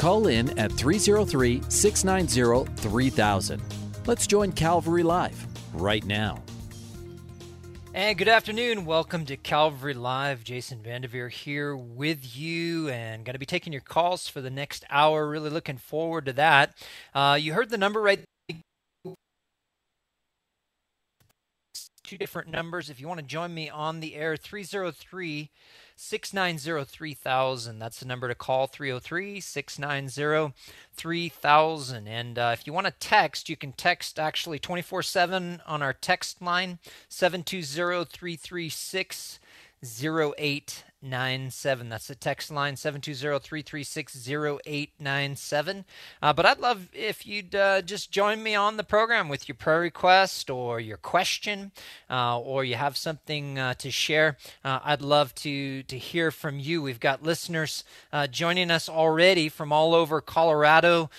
Call in at 303 690 3000. Let's join Calvary Live right now. And good afternoon. Welcome to Calvary Live. Jason Vandeveer here with you and going to be taking your calls for the next hour. Really looking forward to that. Uh, you heard the number right two different numbers. If you want to join me on the air, 303 690 3000. That's the number to call 303 690 3000. And uh, if you want to text, you can text actually 24 7 on our text line 720 336 08 97. That's the text line 720-336-0897. Uh, but I'd love if you'd uh, just join me on the program with your prayer request or your question, uh, or you have something uh, to share. Uh, I'd love to to hear from you. We've got listeners uh, joining us already from all over Colorado,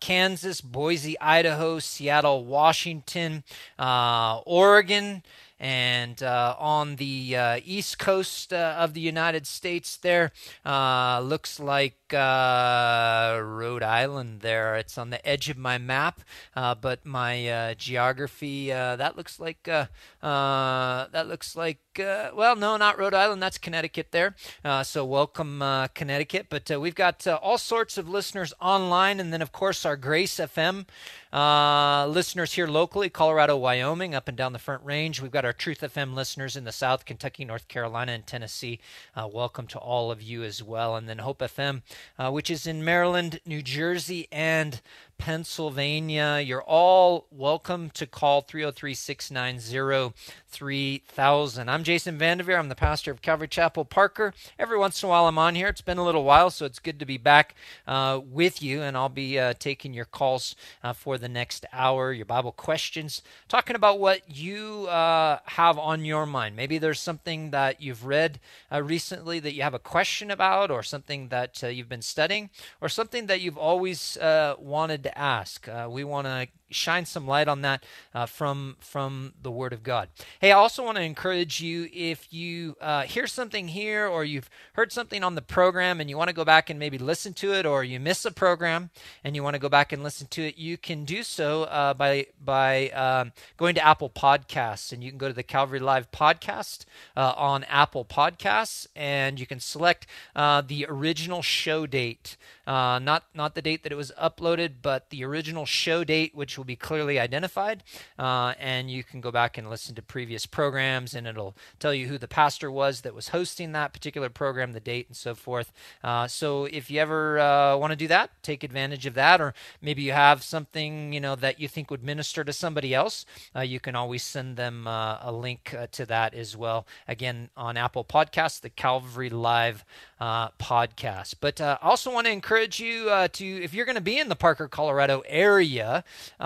Kansas, Boise, Idaho, Seattle, Washington, Oregon and uh, on the uh, east coast uh, of the United States, there uh, looks like uh, Rhode Island. There, it's on the edge of my map, uh, but my uh, geography uh, that looks like uh, that looks like well, no, not Rhode Island. That's Connecticut. There, so welcome Connecticut. But we've got all sorts of listeners online, and then of course our Grace FM. Uh, listeners here locally, Colorado, Wyoming, up and down the Front Range. We've got our Truth FM listeners in the South, Kentucky, North Carolina, and Tennessee. Uh, welcome to all of you as well. And then Hope FM, uh, which is in Maryland, New Jersey, and Pennsylvania. You're all welcome to call 303 690 3000. I'm Jason Vandeveer. I'm the pastor of Calvary Chapel Parker. Every once in a while I'm on here. It's been a little while, so it's good to be back uh, with you, and I'll be uh, taking your calls uh, for the next hour, your Bible questions, talking about what you uh, have on your mind. Maybe there's something that you've read uh, recently that you have a question about, or something that uh, you've been studying, or something that you've always wanted to to ask. Uh, we want to shine some light on that uh, from from the Word of God. Hey, I also want to encourage you if you uh, hear something here or you've heard something on the program and you want to go back and maybe listen to it, or you miss a program and you want to go back and listen to it, you can do so uh, by by um, going to Apple Podcasts and you can go to the Calvary Live podcast uh, on Apple Podcasts and you can select uh, the original show date, uh, not not the date that it was uploaded, but the original show date, which will be clearly identified. Uh, and you can go back and listen to previous programs, and it'll tell you who the pastor was that was hosting that particular program, the date, and so forth. Uh, so if you ever uh, want to do that, take advantage of that, or maybe you have something you know that you think would minister to somebody else, uh, you can always send them uh, a link to that as well. Again, on Apple Podcasts, the Calvary Live podcast. But I also want to encourage you to, if you're going to be in the Parker, Colorado area, uh,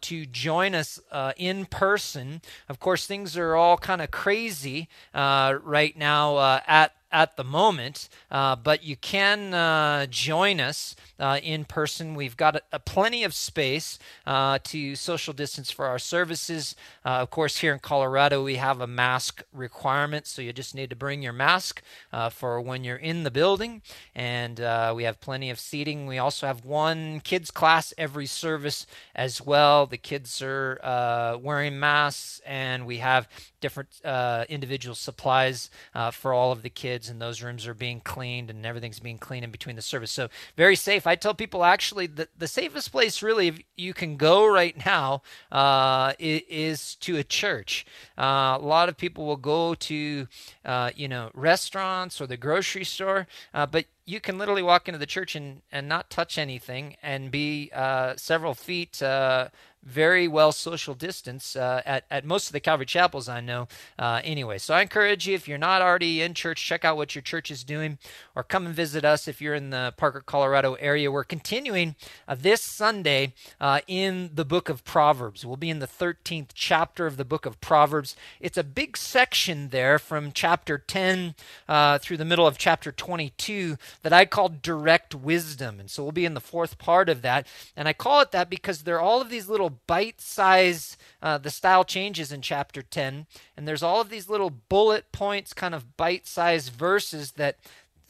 to join us uh, in person. Of course, things are all kind of crazy uh, right now uh, at at the moment, uh, but you can uh, join us uh, in person. We've got a, a plenty of space uh, to social distance for our services. Uh, of course, here in Colorado, we have a mask requirement, so you just need to bring your mask uh, for when you're in the building. And we have plenty of seating. We also have one kids class every service as well. The kids are wearing masks, and we have different individual supplies for all of the kids, and those rooms are being cleaned, and everything's being cleaned in between the service. So very safe. I tell people actually the, the safest place really you can go right now uh, is, to a church. Uh, a lot of people will go to uh, you know restaurants or the grocery store, uh, but you can literally walk into the church and, and not touch anything and be uh, several feet uh, very well social distance uh, at, at most of the Calvary chapels I know uh, anyway. So I encourage you, if you're not already in church, check out what your church is doing or come and visit us if you're in the Parker, Colorado area. We're continuing uh, this Sunday uh, in the book of Proverbs. We'll be in the 13th chapter of the book of Proverbs. It's a big section there from chapter 10 uh, through the middle of chapter 22 that I call direct wisdom. And so we'll be in the fourth part of that. And I call it that because there are all of these little bite size, uh, the style changes in chapter 10, and there's all of these little bullet points, kind of bite size verses that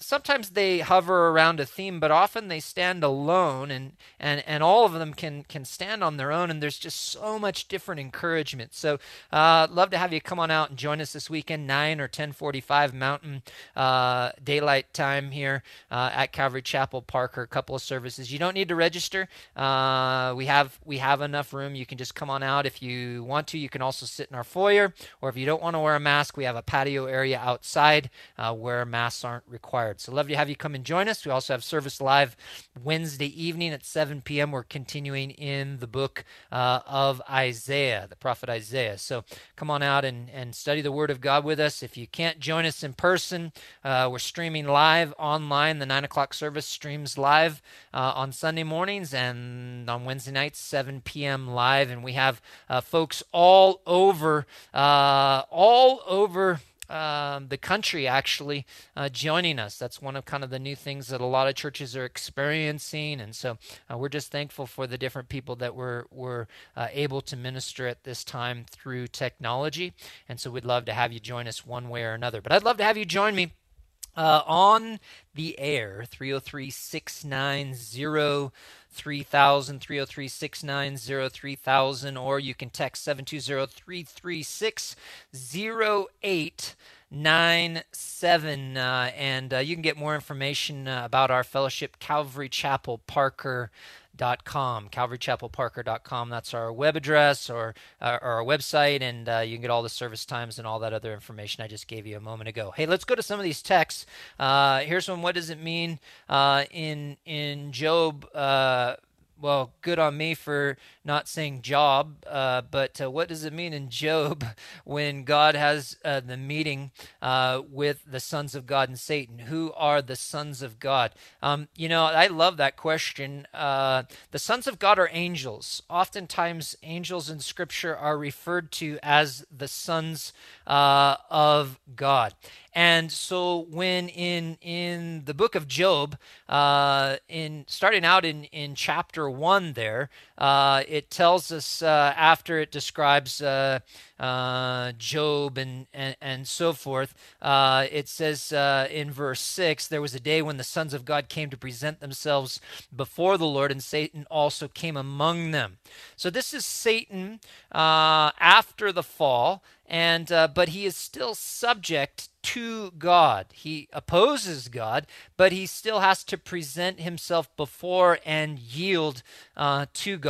sometimes they hover around a theme, but often they stand alone, and and and all of them can can stand on their own. And there's just so much different encouragement. So, uh, love to have you come on out and join us this weekend, nine or ten forty-five Mountain uh, Daylight Time here uh, at Calvary Chapel Parker. A couple of services. You don't need to register. Uh, we have we have enough room. You can just come on out if you want to. You can also sit in our foyer, or if you don't want to wear a mask, we have a patio area outside uh, where masks aren't required. So love to have you come and join us. We also have service live Wednesday evening at 7 p.m. We're continuing in the book uh, of Isaiah, the prophet Isaiah. So come on out and, and study the Word of God with us. If you can't join us in person, uh, we're streaming live online. The 9 o'clock service streams live uh, on Sunday mornings and on Wednesday nights, 7 p.m. live. And we have uh, folks all over, uh, all over um, the country actually uh, joining us. That's one of kind of the new things that a lot of churches are experiencing, and so uh, we're just thankful for the different people that we're we're uh, able to minister at this time through technology. And so we'd love to have you join us one way or another. But I'd love to have you join me. Uh, on the air 303 690 3000 303 690 3000 or you can text 720 336 0897 uh, and uh, you can get more information uh, about our fellowship calvary chapel parker calvarychapelparker.com calvarychapelparker.com that's our web address or, uh, or our website and uh, you can get all the service times and all that other information i just gave you a moment ago. Hey let's go to some of these texts. Uh, here's one. What does it mean uh, in in job uh, well, good on me for not saying Job, uh, but uh, what does it mean in Job when God has uh, the meeting uh, with the sons of God and Satan? Who are the sons of God? Um, you know, I love that question. Uh, the sons of God are angels. Oftentimes, angels in Scripture are referred to as the sons uh, of God. And so when in in the book of Job, uh, in starting out in in chapter one, there uh, it tells us uh, after it describes uh, uh, Job and, and and so forth. Uh, it says in verse six, there was a day when the sons of God came to present themselves before the Lord, and Satan also came among them. So this is Satan after the fall and uh, but he is still subject to God. He opposes God, but he still has to present himself before and yield uh, to God.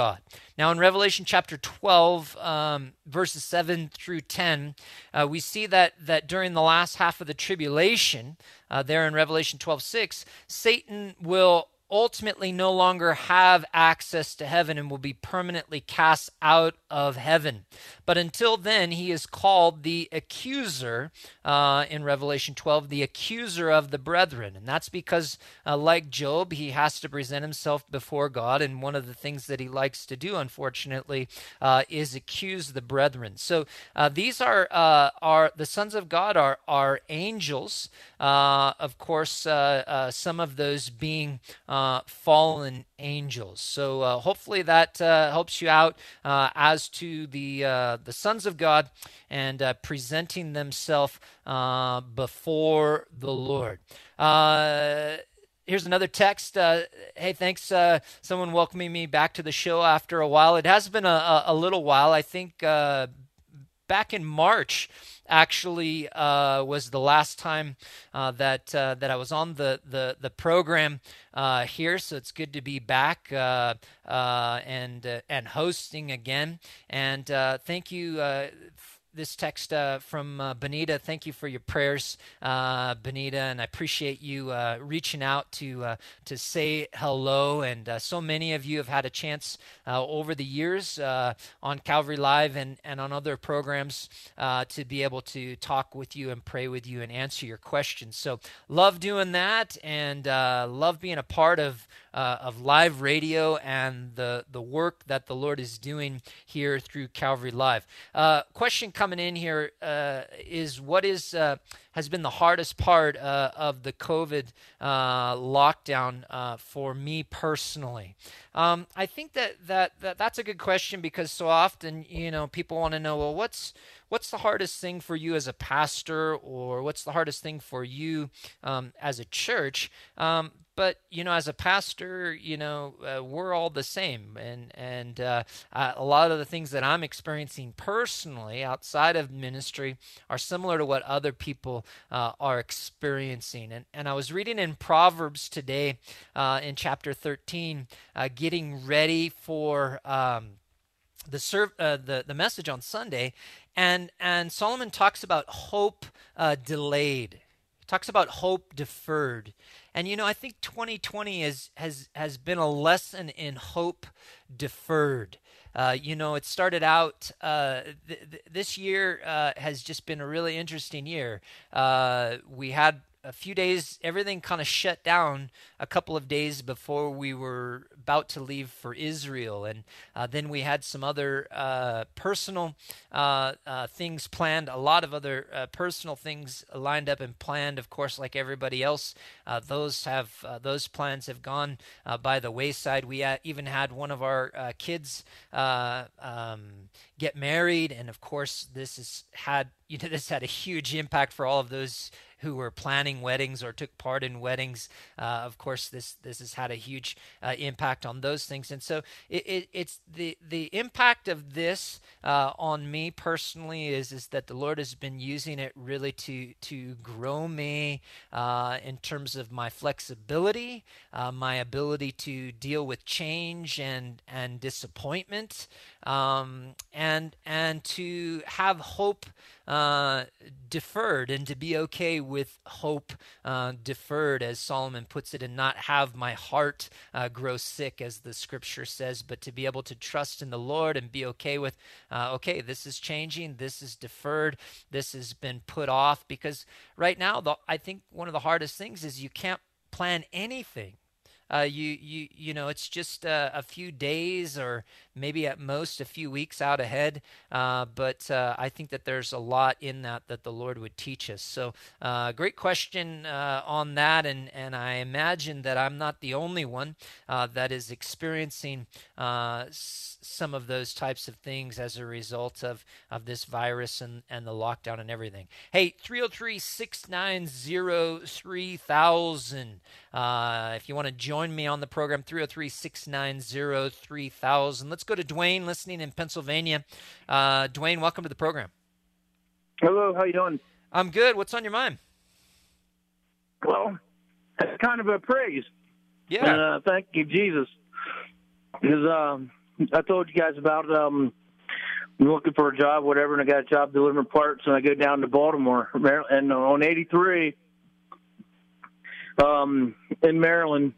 Now, in Revelation chapter 12, um, verses 7 through 10, uh, we see that, that during the last half of the tribulation, uh, there in Revelation 12 6, Satan will ultimately no longer have access to heaven and will be permanently cast out of heaven. But until then, he is called the accuser uh, in Revelation 12, the accuser of the brethren. And that's because, uh, like Job, he has to present himself before God. And one of the things that he likes to do, unfortunately, uh, is accuse the brethren. So uh, these are, uh, are the sons of God are, are angels. Uh, of course, some of those being fallen angels. So hopefully that helps you out as to the the sons of God and uh, presenting themselves uh, before the Lord. Uh, here's another text. Uh, hey, thanks, uh, someone welcoming me back to the show after a while. It has been a, a little while. I think uh, back in March actually uh, was the last time uh, that uh, that I was on the the, the program uh, here. So it's good to be back uh, uh, and and hosting again. And thank you this text uh, from uh, Benita. Thank you for your prayers, uh, Benita, and I appreciate you uh, reaching out to uh, to say hello. And uh, so many of you have had a chance over the years on Calvary Live and, and on other programs to be able to talk with you and pray with you and answer your questions. So love doing that and love being a part of uh, of live radio and the, the work that the Lord is doing here through Calvary Live. Uh, question coming in here uh, is what is uh, has been the hardest part uh, of the COVID uh, lockdown for me personally? Um, I think that, that that that's a good question because so often you know people want to know well what's what's the hardest thing for you as a pastor or what's the hardest thing for you um, as a church um, but you know as a pastor you know uh, we're all the same and and uh, uh, a lot of the things that i'm experiencing personally outside of ministry are similar to what other people uh, are experiencing and and i was reading in proverbs today uh, in chapter 13 uh, getting ready for um, the, serve, the the message on Sunday, and and Solomon talks about hope delayed talks about hope deferred. And you know, I think 2020 is, has has been a lesson in hope deferred. Uh, you know, it started out uh, th- th- this year uh, has just been a really interesting year. Uh, we had a few days, everything kind of shut down a couple of days before we were about to leave for Israel. And uh, then we had some other uh, personal uh, uh things planned, a lot of other uh, personal things lined up and planned, of course, like everybody else. Uh, those have those plans have gone by the wayside. We even had one of our kids um, get married, and of course, this has had you know this had a huge impact for all of those who were planning weddings or took part in weddings. Uh, of course, this this has had a huge uh, impact on those things, and so it, it, it's the the impact of this uh, on me personally is is that the Lord has been using it really to to grow me uh, in terms of my flexibility, uh, my ability to deal with change and and disappointment, um, and and and to have hope uh, deferred and to be okay with hope uh, deferred, as Solomon puts it, and not have my heart uh, grow sick, as the scripture says, but to be able to trust in the Lord and be okay with, uh, okay, this is changing, this is deferred, this has been put off. Because right now, the, I think one of the hardest things is you can't plan anything uh, you you you know it's just uh, a few days or maybe at most a few weeks out ahead. Uh, but uh, I think that there's a lot in that that the Lord would teach us. So uh, great question uh, on that, and and I imagine that I'm not the only one that is experiencing s- some of those types of things as a result of of this virus and and the lockdown and everything. Hey, 303 690 3000. If you want to join me on the program 303 690 3000. Let's go to Dwayne listening in Pennsylvania. Uh, Dwayne, welcome to the program. Hello, how you doing? I'm good. What's on your mind? Well, that's kind of a praise. Yeah. Uh, thank you, Jesus. Because um, I told you guys about um, I'm looking for a job, whatever, and I got a job delivering parts, and I go down to Baltimore, and on 83 um, in Maryland,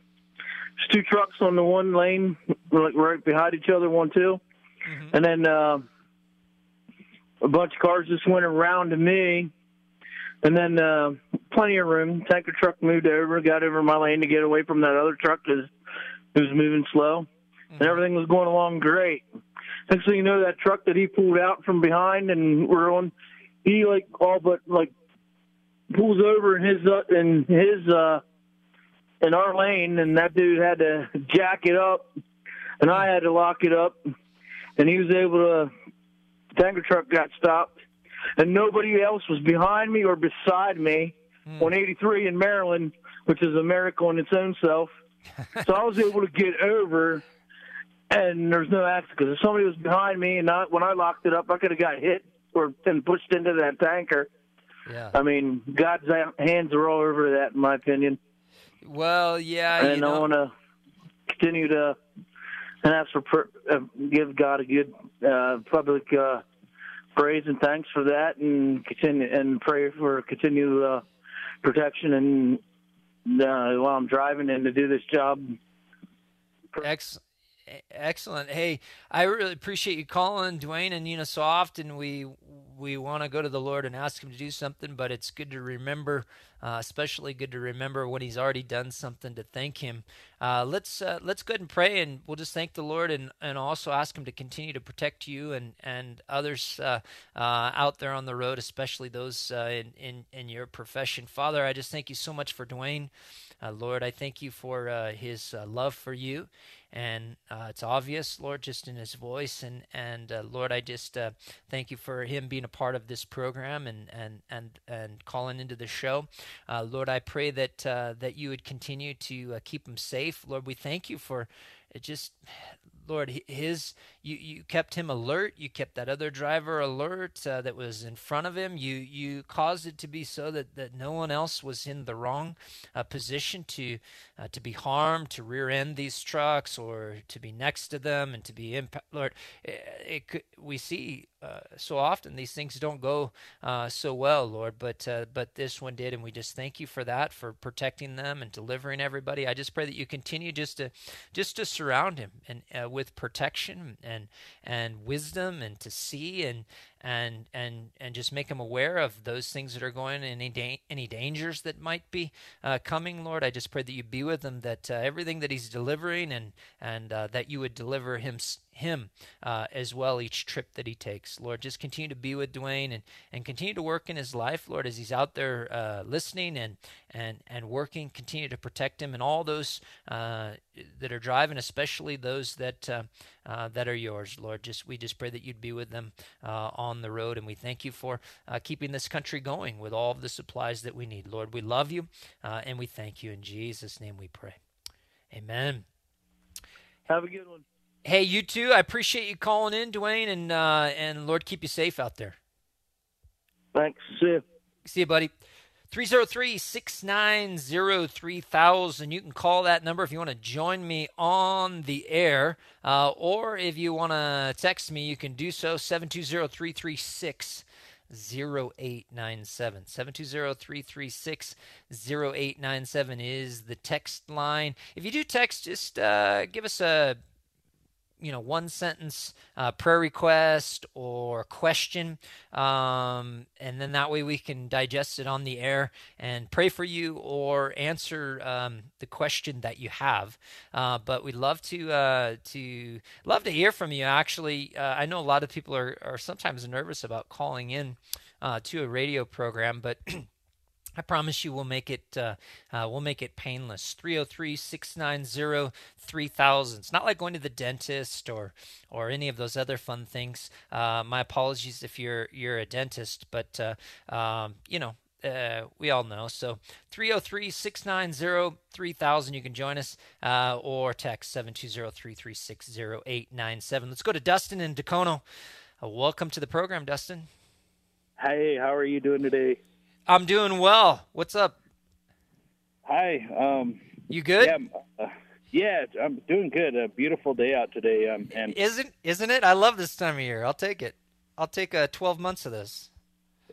It's two trucks on the one lane, like right behind each other, one two, mm-hmm. and then uh, a bunch of cars just went around to me, and then uh, plenty of room. Tanker truck moved over, got over my lane to get away from that other truck because it was moving slow, mm-hmm. and everything was going along great. Next thing you know, that truck that he pulled out from behind and we're on, he like all but like pulls over in his uh, in his uh in our lane, and that dude had to jack it up, and I had to lock it up, and he was able to. Tanker truck got stopped, and nobody else was behind me or beside me mm. on 83 in Maryland, which is a miracle in its own self. so I was able to get over, and there's no accident. Because if somebody was behind me, and I, when I locked it up, I could have got hit or and pushed into that tanker. Yeah. I mean, God's hands are all over that, in my opinion. Well, yeah, and know. I want to continue to and ask for uh, give God a good uh, public uh, praise and thanks for that, and continue and pray for continued uh, protection and uh, while I'm driving and to do this job. Excellent. Excellent. Hey, I really appreciate you calling, Dwayne. And you know, so often we we want to go to the Lord and ask Him to do something, but it's good to remember, uh, especially good to remember when He's already done something to thank Him. Uh, let's uh, let's go ahead and pray, and we'll just thank the Lord, and, and also ask Him to continue to protect you and and others uh, uh, out there on the road, especially those uh, in, in in your profession. Father, I just thank you so much for Dwayne. Lord, I thank you for his love for you and uh, it's obvious, Lord, just in his voice. And and uh, Lord, I just uh, thank you for him being a part of this program and and and and calling into the show. Uh, Lord, I pray that uh, that you would continue to uh, keep him safe. Lord, we thank you for just Lord, his you you kept him alert. You kept that other driver alert uh, that was in front of him. You you caused it to be so that, that no one else was in the wrong uh, position to uh, to be harmed, to rear end these trucks, or to be next to them and to be impact. Lord, it, it could, we see uh, so often these things don't go uh, so well, Lord, but uh, but this one did, and we just thank you for that, for protecting them and delivering everybody. I just pray that you continue just to just to surround him and uh, with protection and and wisdom and to see and and and and just make him aware of those things that are going any da- any dangers that might be uh, coming lord. I just pray that you be with him that uh, everything that he's delivering and and uh, that you would deliver him him uh, as well each trip that he takes. Lord just continue to be with dwayne and and continue to work in his life lord as he's out there uh, listening and and and working. Continue to protect him and all those uh, that are driving especially those that that are yours lord just we just pray that you'd be with them on on the road. And we thank you for uh, keeping this country going with all of the supplies that we need. Lord, we love you uh, and we thank you. In Jesus' name we pray. Amen. Have a good one. Hey, you too. I appreciate you calling in, Dwayne, and uh, and Lord keep you safe out there. Thanks. See you. See you, buddy. 303 690 3000. You can call that number if you want to join me on the air. Uh, or if you want to text me, you can do so 720 336 0897. 720 336 0897 is the text line. If you do text, just uh, give us a you know one sentence uh, prayer request or question um, and then that way we can digest it on the air and pray for you or answer um, the question that you have. Uh, but we'd love to uh, to love to hear from you. Actually uh, i know a lot of people are, are sometimes nervous about calling in uh, to a radio program but I promise you we'll make it uh, uh, we'll make it painless. 303-690-3000. It's not like going to the dentist or or any of those other fun things. Uh, my apologies if you're you're a dentist, but uh, um, you know uh, we all know. So 303-690-3000. You can join us uh, or text 720-336-0897. Let's go to Dustin in Dacono. welcome to the program, Dustin. Hey, how are you doing today? I'm doing well. What's up? Hi. Um, you good? Yeah, uh, yeah, I'm doing good. A beautiful day out today. Um, and isn't isn't it? I love this time of year. I'll take it. I'll take uh, 12 months of this.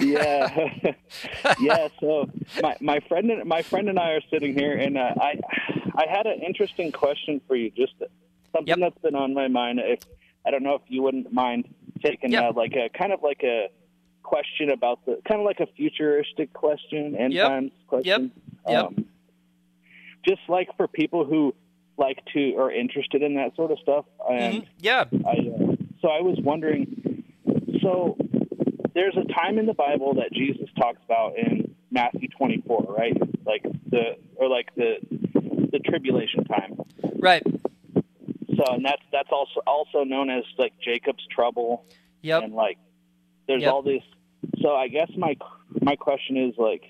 yeah, yeah. So my my friend and my friend and I are sitting here, and uh, I I had an interesting question for you. Just something yep. that's been on my mind. If I don't know if you wouldn't mind taking yep. uh, like a kind of like a question about the kind of like a futuristic question, end yep. times question. Yep. Yep. Um, just like for people who like to are interested in that sort of stuff. And mm-hmm. yeah. I, uh, so I was wondering. So there's a time in the Bible that Jesus talks about in Matthew 24, right? Like the or like the the tribulation time. Right. So and that's that's also also known as like Jacob's trouble. Yep. And like there's yep. all this so I guess my my question is like,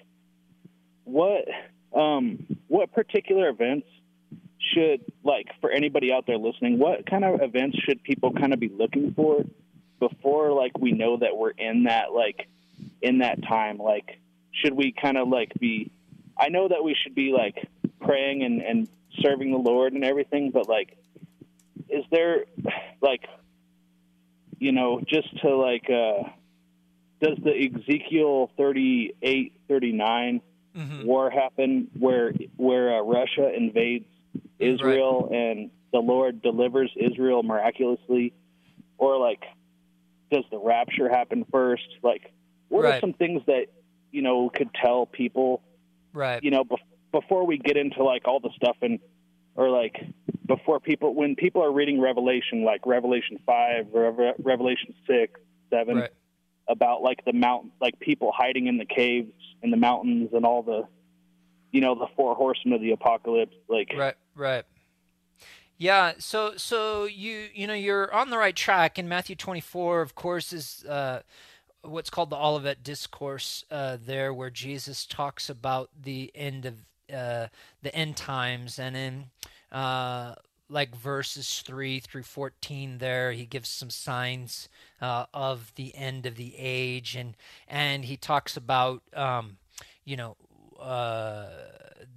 what um, what particular events should like for anybody out there listening? What kind of events should people kind of be looking for before like we know that we're in that like in that time? Like, should we kind of like be? I know that we should be like praying and and serving the Lord and everything, but like, is there like you know, just to like, uh, does the Ezekiel 38, 39 Mm-hmm. war happen where where uh, Russia invades Israel and the Lord delivers Israel miraculously, or like does the rapture happen first? Like, what Right. are some things that you know could tell people Right. you know bef- before we get into like all the stuff and or like before people when people are reading Revelation like Revelation five, Rev- Revelation six, seven Right. About like the mountain, like people hiding in the caves in the mountains and all the, you know, the four horsemen of the apocalypse. Like, Right, right. Yeah, so so you you know you're on the right track. In Matthew 24, of course, is uh, what's called the Olivet Discourse uh, there, where Jesus talks about the end of uh, the end times, and in uh, like verses three through 14, there he gives some signs uh, of the end of the age, and and he talks about um, you know uh,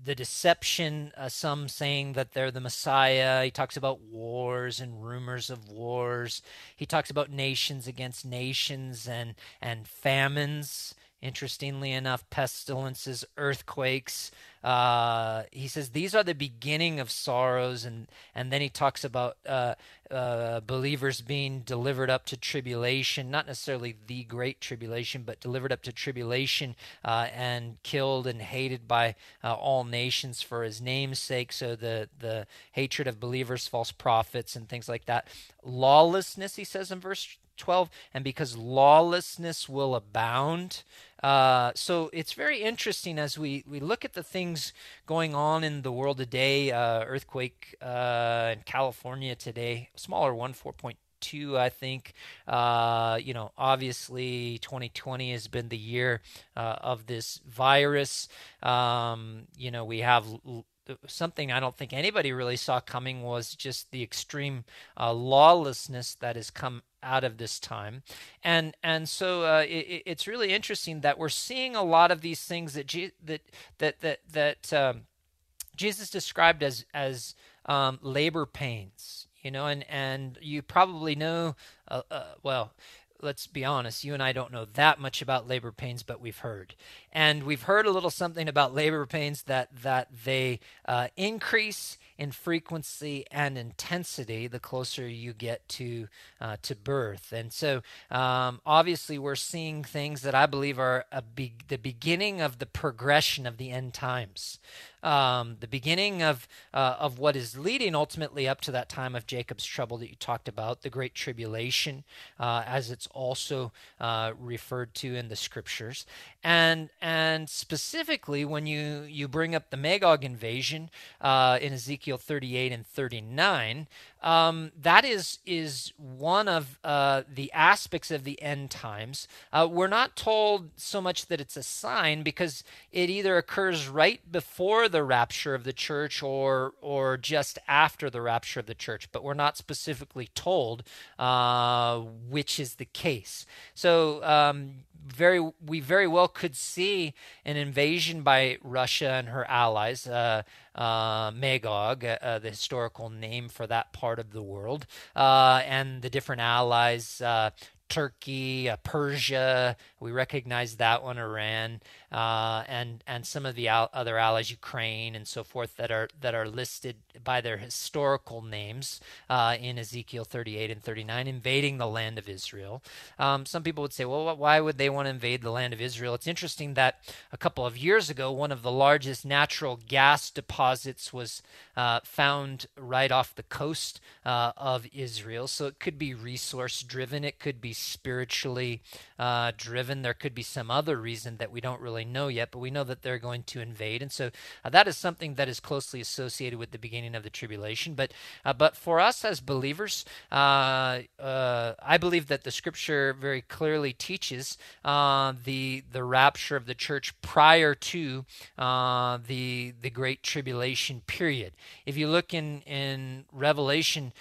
the deception, uh, some saying that they're the Messiah. He talks about wars and rumors of wars. He talks about nations against nations and, and famines. Interestingly enough, pestilences, earthquakes. Uh, he says these are the beginning of sorrows, and and then he talks about uh, uh, believers being delivered up to tribulation, not necessarily the great tribulation, but delivered up to tribulation uh, and killed and hated by uh, all nations for his name's sake. So the the hatred of believers, false prophets, and things like that. Lawlessness, he says in verse 12 and because lawlessness will abound uh, so it's very interesting as we, we look at the things going on in the world today uh, earthquake uh, in california today smaller one 4.2 i think. Uh, you know obviously 2020 has been the year uh, of this virus. Um, you know we have l- something I don't think anybody really saw coming was just the extreme uh, lawlessness that has come out of this time, and and so uh, it, it's really interesting that we're seeing a lot of these things that G- that that that that um, Jesus described as as um, labor pains, you know, and and you probably know, uh, uh, well. Let's be honest, you and I don't know that much about labor pains, but we've heard. And we've heard a little something about labor pains that, that they uh, increase in frequency and intensity the closer you get to uh, to birth. And so, um, obviously, we're seeing things that I believe are a be- the beginning of the progression of the end times, um, the beginning of uh, of what is leading ultimately up to that time of Jacob's trouble that you talked about, the Great Tribulation, uh, as it's also uh, referred to in the scriptures, and and specifically when you you bring up the Magog invasion uh, in Ezekiel 38 and 39, um, that is is one of uh, the aspects of the end times. Uh, we're not told so much that it's a sign because it either occurs right before the rapture of the church or or just after the rapture of the church, but we're not specifically told uh, which is the case. So. Um, very we very well could see an invasion by Russia and her allies, uh, uh, Magog, uh, the historical name for that part of the world, uh, and the different allies. uh, Turkey, uh, Persia, we recognize that one, Iran, uh, and and some of the al- other allies, Ukraine and so forth, that are that are listed by their historical names uh, in Ezekiel 38 and 39, invading the land of Israel. Um, some people would say, well, why would they want to invade the land of Israel? It's interesting that a couple of years ago, one of the largest natural gas deposits was uh, found right off the coast uh, of Israel. So it could be resource driven, it could be spiritually uh, driven. There could be some other reason that we don't really know yet, but we know that they're going to invade, and so uh, that is something that is closely associated with the beginning of the tribulation. But uh, but for us as believers, uh, uh, I believe that the Scripture very clearly teaches uh, the the rapture of the church prior to the the great tribulation period. If you look in in Revelation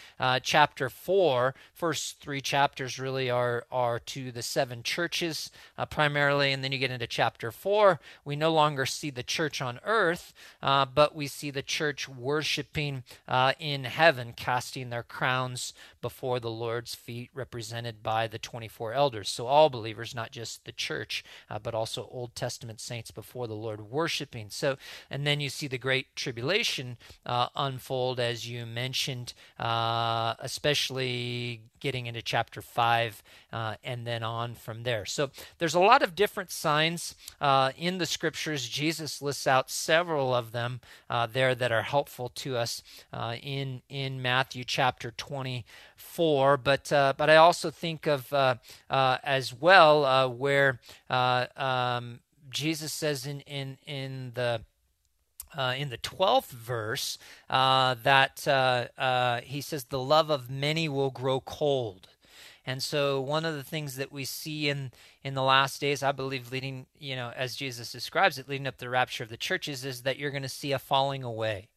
chapter four, first three chapters really are are to the seven churches primarily, and then you get into chapter four. We no longer see the church on earth, uh, but we see the church worshiping uh, in heaven, casting their crowns before the Lord's feet, represented by the 24 elders. So all believers, not just the church, uh, but also Old Testament saints before the Lord worshiping. So, and then you see the great tribulation uh, unfold, as you mentioned, uh, especially getting into chapter 5 uh, and then on from there. So there's a lot of different signs uh, in the scriptures. Jesus lists out several of them uh, there that are helpful to us in, in Matthew chapter 24. But, uh, but I also think of uh, as well where um, Jesus says in, in, in the uh, in the 12th verse uh, that uh, uh, he says, The love of many will grow cold. And so, one of the things that we see in, in the last days, I believe, leading, you know, as Jesus describes it, leading up to the rapture of the churches, is that you're going to see a falling away.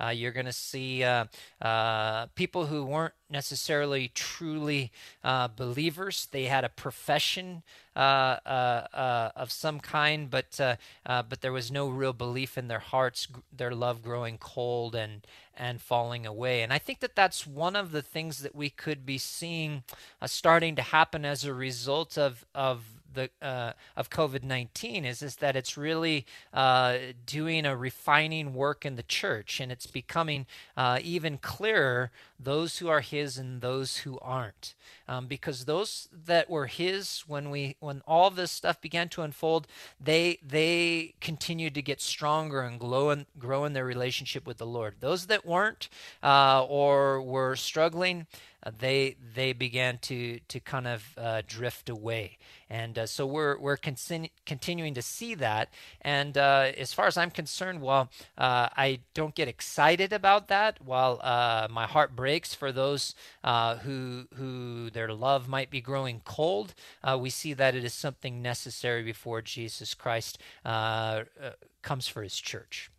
Uh, you're going to see uh, uh, people who weren't necessarily truly uh, believers. They had a profession uh, uh, of some kind, but but there was no real belief in their hearts. Their love growing cold and and falling away. And I think that that's one of the things that we could be seeing starting to happen as a result of of the uh, of COVID nineteen is is that it's really uh, doing a refining work in the church, and it's becoming uh, even clearer those who are His and those who aren't, um, because those that were His when we when all this stuff began to unfold, they they continued to get stronger and grow and grow in their relationship with the Lord. Those that weren't uh, or were struggling uh, they they began to to kind of uh, drift away, and uh, so we're we're con- continuing to see that. And uh, as far as I'm concerned, while uh, I don't get excited about that, while uh, my heart breaks for those who who their love might be growing cold, we see that it is something necessary before Jesus Christ comes for His church.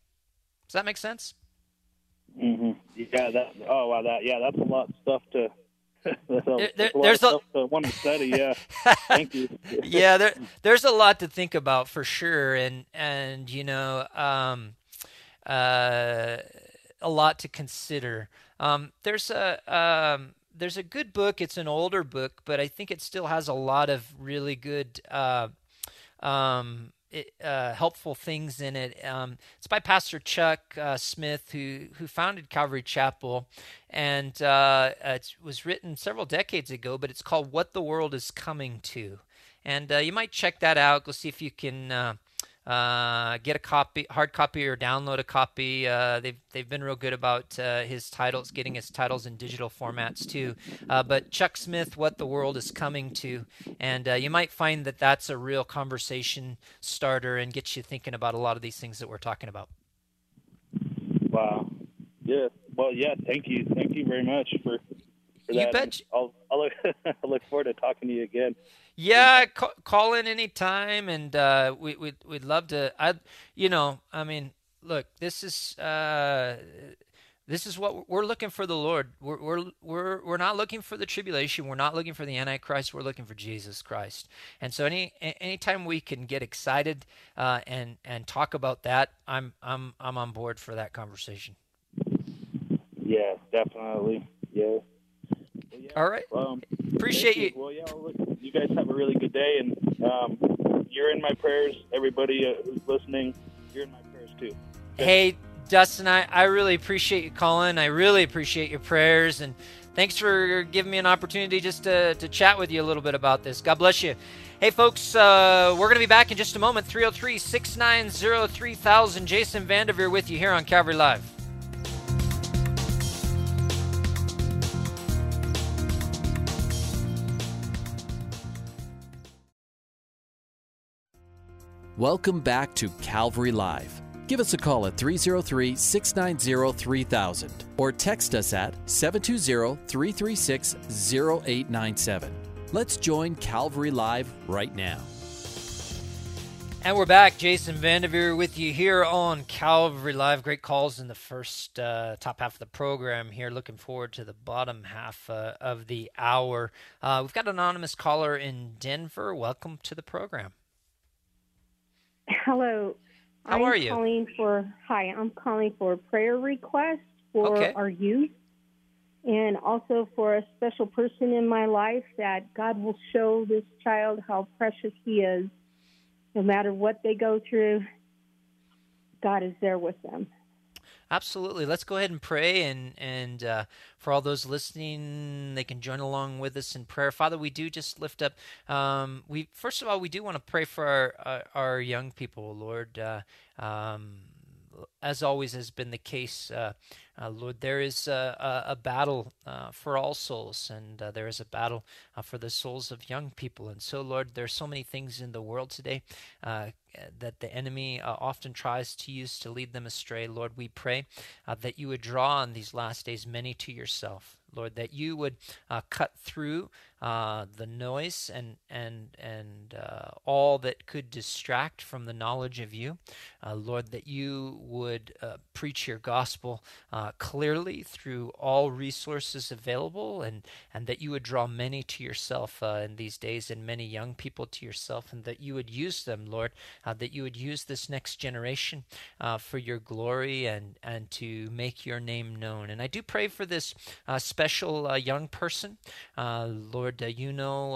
Does that make sense? Mm-hmm. Yeah. That. Oh wow. That. Yeah. That's a lot of stuff to. a, there, there, there's a, one to study. Yeah. Thank you. yeah. There. There's a lot to think about for sure, and and you know, um, uh, a lot to consider. Um, there's a um, there's a good book. It's an older book, but I think it still has a lot of really good. Uh, um, uh, helpful things in it. Um, it's by Pastor Chuck uh, Smith, who who founded Calvary Chapel, and uh, it was written several decades ago. But it's called "What the World Is Coming to," and uh, you might check that out. Go see if you can uh, get a copy, hard copy, or download a copy. Uh, they've they've been real good about uh, his titles, getting his titles in digital formats too. Uh, but Chuck Smith, what the world is coming to, and uh, you might find that that's a real conversation starter and gets you thinking about a lot of these things that we're talking about. Wow. Yeah. Well, yeah. Thank you. Thank you very much for. For you bet. I'll, I'll look, I look forward to talking to you again. Yeah, call, call in anytime, and uh, we, we'd we'd love to. I, you know, I mean, look, this is uh, this is what we're looking for the Lord. We're we're we're we're not looking for the tribulation. We're not looking for the Antichrist. We're looking for Jesus Christ. And so, any anytime we can get excited uh, and and talk about that, I'm I'm I'm on board for that conversation. Yeah, definitely. Yeah. Well, yeah. All right. Um, Appreciate you. Well, yeah. Look, you guys have a really good day, and um, you're in my prayers. Everybody uh, who's listening, you're in my prayers too. Hey, Dustin, I, I really appreciate you calling. I really appreciate your prayers, and thanks for giving me an opportunity just to, to chat with you a little bit about this. God bless you. Hey, folks, uh, we're going to be back in just a moment. 303 690 3000. Jason Vandeveer with you here on Calvary Live. Welcome back to Calvary Live. Give us a call at 303 690 3000 or text us at 720 336 0897. Let's join Calvary Live right now. And we're back. Jason Vandeveer with you here on Calvary Live. Great calls in the first uh, top half of the program here. Looking forward to the bottom half uh, of the hour. Uh, we've got an anonymous caller in Denver. Welcome to the program. Hello. How I'm are you? Calling for hi. I'm calling for a prayer request for Okay. our youth, and also for a special person in my life that God will show this child how precious he is. No matter what they go through, God is there with them. Absolutely. Let's go ahead and pray. And, and uh, for all those listening, they can join along with us in prayer. Father, we do just lift up. Um, we First of all, we do want to pray for our, uh, our young people, Lord. Uh, um, as always has been the case, uh, uh, Lord, there is a, a, a battle uh, for all souls, and uh, there is a battle uh, for the souls of young people. And so, Lord, there are so many things in the world today uh, that the enemy often tries to use to lead them astray. Lord, we pray that you would draw in these last days many to yourself. Lord, that you would uh, cut through uh, the noise and and and uh, all that could distract from the knowledge of you, Lord. That you would uh, preach your gospel uh, clearly through all resources available, and and that you would draw many to yourself uh, in these days, and many young people to yourself, and that you would use them, Lord. Uh, that you would use this next generation uh, for your glory and and to make your name known. And I do pray for this uh, special young person, Lord. You know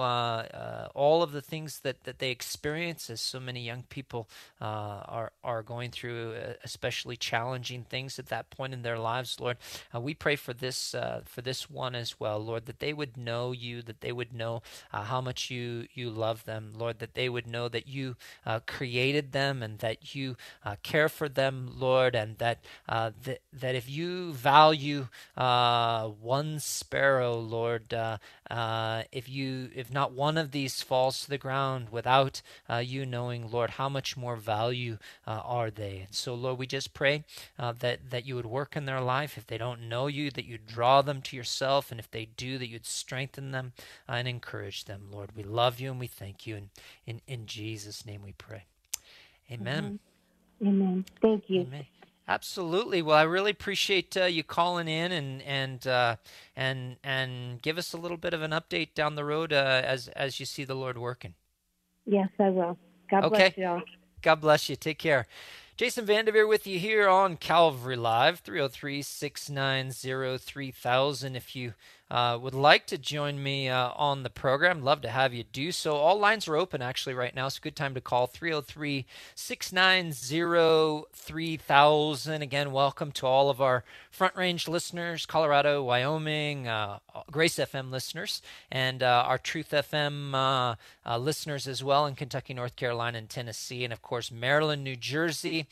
all of the things that, that they experience, as so many young people are are going through, uh, especially challenging things at that point in their lives, Lord. Uh, we pray for this uh, for this one as well, Lord, that they would know you, that they would know uh, how much you you love them, Lord, that they would know that you uh, created them and that you uh, care for them, Lord, and that uh, th- that if you value one sparrow, Lord, if you if not one of these falls to the ground without you knowing, Lord, how much more value are they? And so, Lord, we just pray uh, that that you would work in their life. If they don't know you, that you draw them to yourself, and if they do, that you'd strengthen them and encourage them, Lord. We love you and we thank you, and in in Jesus' name we pray. Amen. Amen. Thank you. Amen. Absolutely. Well, I really appreciate uh, you calling in and and uh, and and give us a little bit of an update down the road uh, as as you see the Lord working. Yes, I will. God Okay. bless you all. God bless you. Take care. Jason Vandeveer with you here on Calvary Live, 303 690 3000. If you uh, would like to join me uh, on the program, love to have you do so. All lines are open actually right now. It's a good time to call 303 690 3000. Again, welcome to all of our Front Range listeners, Colorado, Wyoming, uh, Grace FM listeners, and uh, our Truth FM uh, uh, listeners as well in Kentucky, North Carolina, and Tennessee, and of course, Maryland, New Jersey,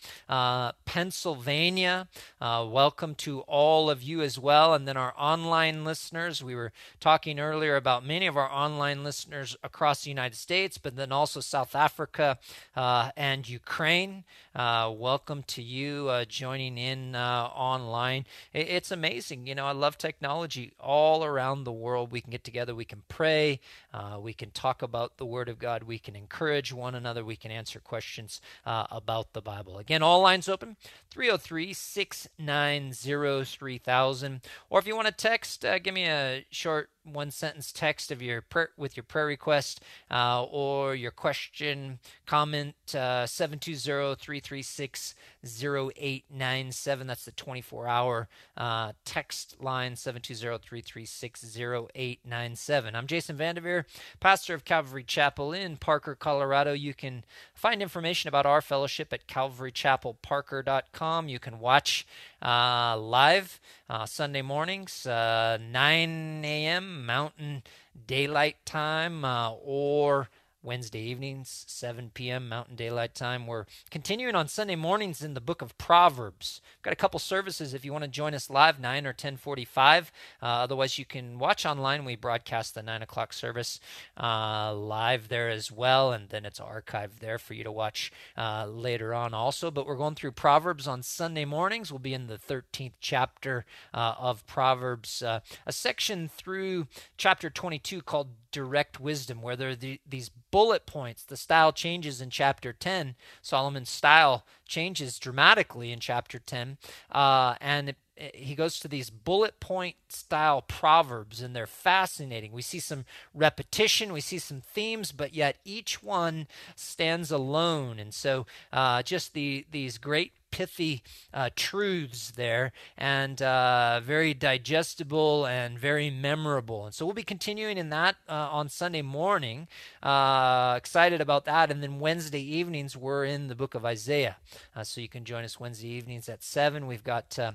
Pennsylvania. Welcome to all of you as well. And then our online listeners. We were talking earlier about many of our online listeners across the United States, but then also South Africa uh, and Ukraine. Uh, welcome to you uh, joining in uh, online. It, it's amazing. You know, I love technology all around the world. We can get together, we can pray, uh, we can talk about the Word of God, we can encourage one another, we can answer questions about the Bible. Again, all lines open 303 690 3000. Or if you want to text, uh, give me a short one sentence text of your prayer, with your prayer request uh, or your question, comment uh, 720-336-0897. That's the 24-hour uh, text line 720-336-0897. I'm Jason Vandeveer, pastor of Calvary Chapel in Parker, Colorado. You can find information about our fellowship at calvarychapelparker.com. You can watch uh, live uh, Sunday mornings, uh, 9 a.m. Mountain Daylight Time, uh, or Wednesday evenings, 7 p.m. Mountain Daylight Time. We're continuing on Sunday mornings in the book of Proverbs. We've got a couple services if you want to join us live, 9 or 1045. Uh, otherwise, you can watch online. We broadcast the 9 o'clock service uh, live there as well, and then it's archived there for you to watch uh, later on also. But we're going through Proverbs on Sunday mornings. We'll be in the 13th chapter uh, of Proverbs, uh, a section through chapter 22 called direct wisdom, where there are the, these bullet points. The style changes in chapter 10. Solomon's style changes dramatically in chapter 10. Uh, and it, it, he goes to these bullet point style proverbs, and they're fascinating. We see some repetition, we see some themes, but yet each one stands alone. And so, uh, just the, these great pithy uh, truths there and uh, very digestible and very memorable. And so we'll be continuing in that uh, on Sunday morning. Uh, excited about that. And then Wednesday evenings, we're in the book of Isaiah. Uh, so you can join us Wednesday evenings at 7. We've got uh,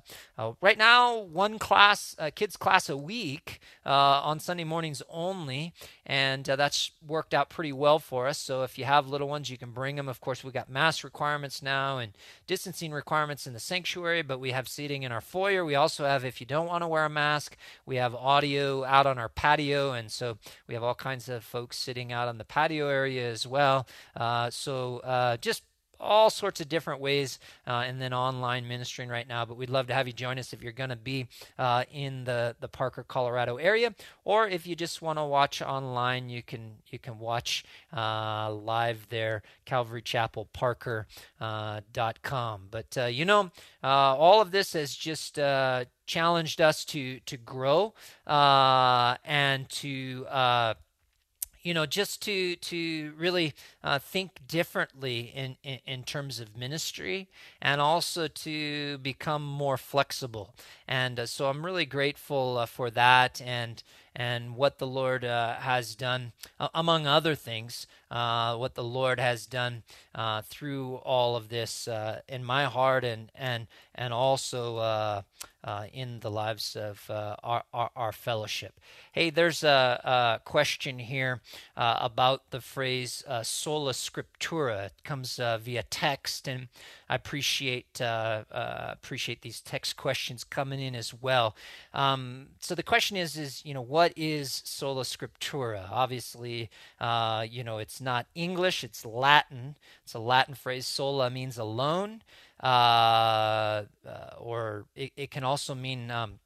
right now one class, kids class a week on Sunday mornings only. And that's worked out pretty well for us. So if you have little ones, you can bring them. Of course, we've got mask requirements now and distancing distancing requirements in the sanctuary, but we have seating in our foyer. We also have, if you don't want to wear a mask, we have audio out on our patio. And so we have all kinds of folks sitting out on the patio area as well. Uh, so uh, just all sorts of different ways uh, and then online ministering right now but we'd love to have you join us if you're going to be uh, in the, the parker colorado area or if you just want to watch online you can you can watch uh, live there calvarychapelparker.com uh, but uh, you know uh, all of this has just challenged us to to grow and to you know, just to to really uh, think differently in, in, in terms of ministry, and also to become more flexible. And uh, so I'm really grateful uh, for that, and and what the Lord uh, has done, among other things, uh, what the Lord has done uh, through all of this in my heart, and and and also uh, in the lives of uh, our, our, our, fellowship. Hey, there's a, a question here uh, about the phrase uh, sola scriptura. It comes uh, via text, and I appreciate uh, appreciate these text questions coming in as well. Um, so the question is, is you know, what is sola scriptura? Obviously, you know, it's not English; it's Latin. It's a Latin phrase. Sola means alone uh, uh, or it, it, can also mean um,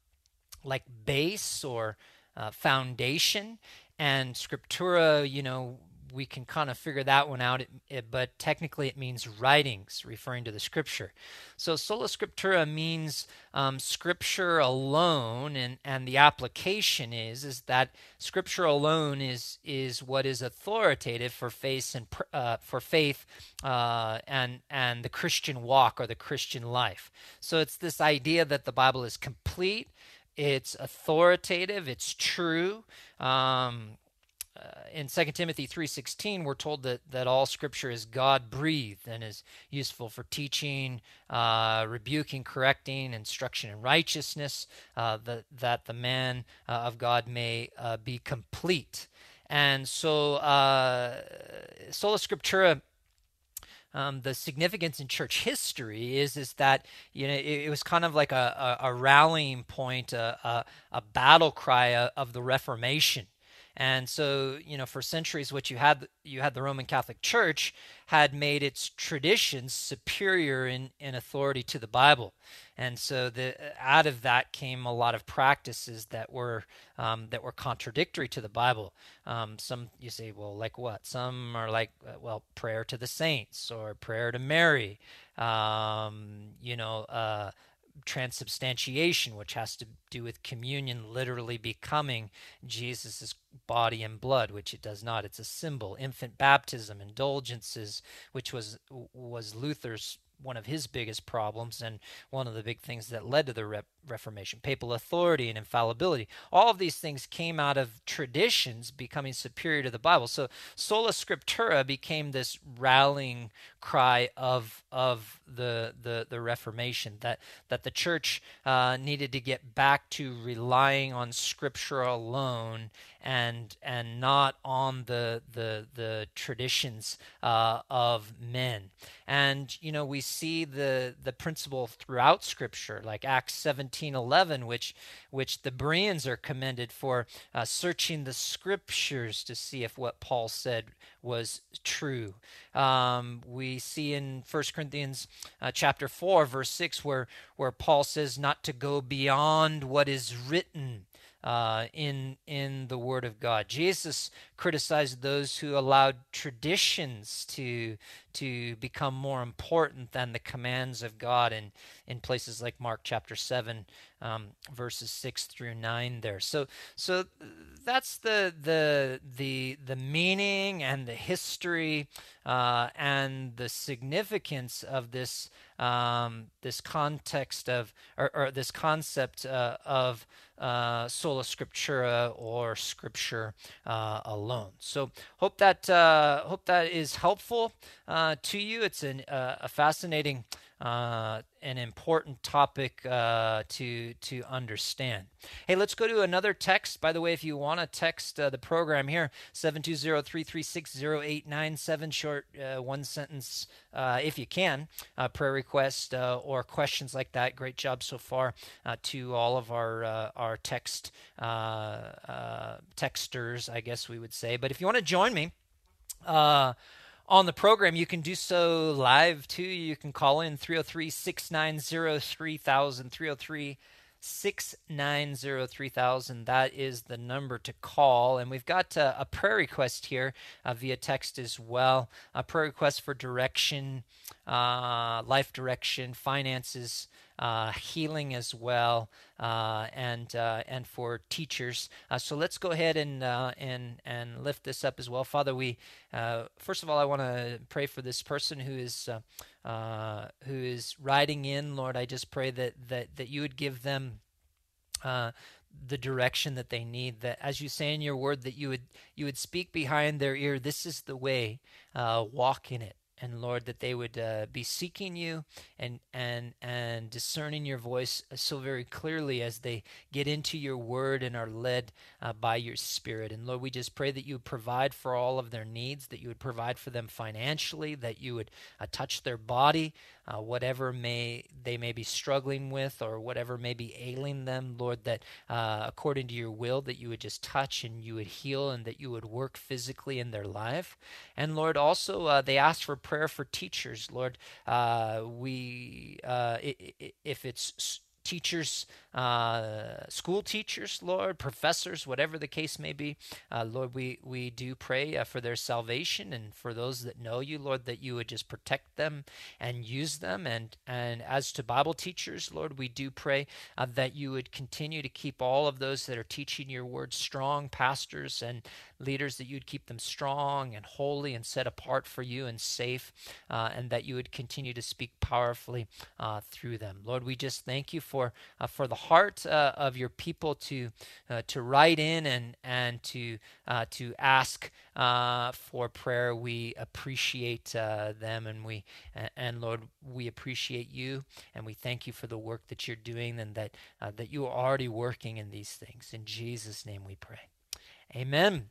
like base or uh, foundation. And scriptura, you know, we can kind of figure that one out, it, it, but technically it means writings, referring to the scripture. So sola scriptura means um, scripture alone, and, and the application is is that scripture alone is is what is authoritative for faith and uh, for faith uh, and and the Christian walk or the Christian life. So it's this idea that the Bible is complete, it's authoritative, it's true. Um, uh, in 2 Timothy 3:16 we're told that that all scripture is God breathed and is useful for teaching, uh, rebuking, correcting, instruction in righteousness, uh, that that the man uh, of God may uh, be complete. And so uh, sola scriptura um, the significance in church history is is that you know it, it was kind of like a, a, a rallying point, a, a, a battle cry of the Reformation. And so, you know, for centuries, what you had you had the Roman Catholic Church had made its traditions superior in, in authority to the Bible, and so the out of that came a lot of practices that were um, that were contradictory to the Bible. Um, some you say, well, like what? Some are like, uh, well, prayer to the saints or prayer to Mary. Um, you know. Uh, transubstantiation, which has to do with communion literally becoming Jesus' body and blood, which it does not. It's a symbol. Infant baptism, indulgences, which was was Luther's one of his biggest problems and one of the big things that led to the Re- Reformation papal authority and infallibility. All of these things came out of traditions becoming superior to the Bible. So sola scriptura became this rallying cry of of the the, the Reformation that that the church uh, needed to get back to relying on Scripture alone and and not on the the the traditions uh, of men. And you know we see the the principle throughout Scripture, like Acts seventeen eleven, which which the Bereans are commended for uh, searching the Scriptures to see if what Paul said was true. Um, we see in 1 Corinthians uh, chapter 4, verse 6, where, where Paul says not to go beyond what is written uh, in in the Word of God. Jesus criticized those who allowed traditions to to become more important than the commands of God in, in places like Mark chapter 7, um, verses 6 through 9 there. So, so that's the, the, the, the meaning and the history uh, and the significance of this, um, this context of, or, or this concept uh, of uh, sola scriptura or scripture uh, alone. So hope that uh, hope that is helpful uh, to you. It's an, uh, a fascinating uh, an important topic uh, to to understand. Hey, let's go to another text. By the way, if you want to text uh, the program here, 720-336-0897, short uh, one sentence, uh, if you can, uh, prayer request or questions like that. Great job so far to all of our our text texters, I guess we would say. But if you want to join me on the program, you can do so live too. You can call in 303 690 3000. 303 690 3000. That is the number to call. And we've got uh, a prayer request here uh, via text as well. A prayer request for direction, uh, life direction, finances, uh, healing as well, uh, and uh, and for teachers. Uh, so let's go ahead and uh, and and lift this up as well, Father. We first of all, I want to pray for this person who is who is writing in, Lord. I just pray that that that you would give them the direction that they need that as you say in your word that you would you would speak behind their ear this is the way uh, walk in it and Lord, that they would uh, be seeking you and and and discerning your voice so very clearly as they get into your word and are led uh, by your Spirit. And Lord, we just pray that you would provide for all of their needs, that you would provide for them financially, that you would uh, touch their body, uh, whatever may they may be struggling with or whatever may be ailing them, Lord, that uh, according to your will, that you would just touch and you would heal and that you would work physically in their life. And Lord, also uh, they ask for prayer for teachers, Lord. Uh, we uh, if it's teachers, uh, school teachers, Lord, professors, whatever the case may be. Uh, Lord, we, we do pray uh, for their salvation and for those that know you, Lord, that you would just protect them and use them. And, and as to Bible teachers, Lord, we do pray uh, that you would continue to keep all of those that are teaching your word strong, pastors and leaders, that you'd keep them strong and holy and set apart for you and safe, uh, and that you would continue to speak powerfully uh, through them. Lord, we just thank you for uh, for the heart uh, of your people to uh, to write in and and to uh, to ask for prayer. We appreciate them, and we and Lord, we appreciate you, and we thank you for the work that you're doing, and that that you are already working in these things. In Jesus' name, we pray. Amen.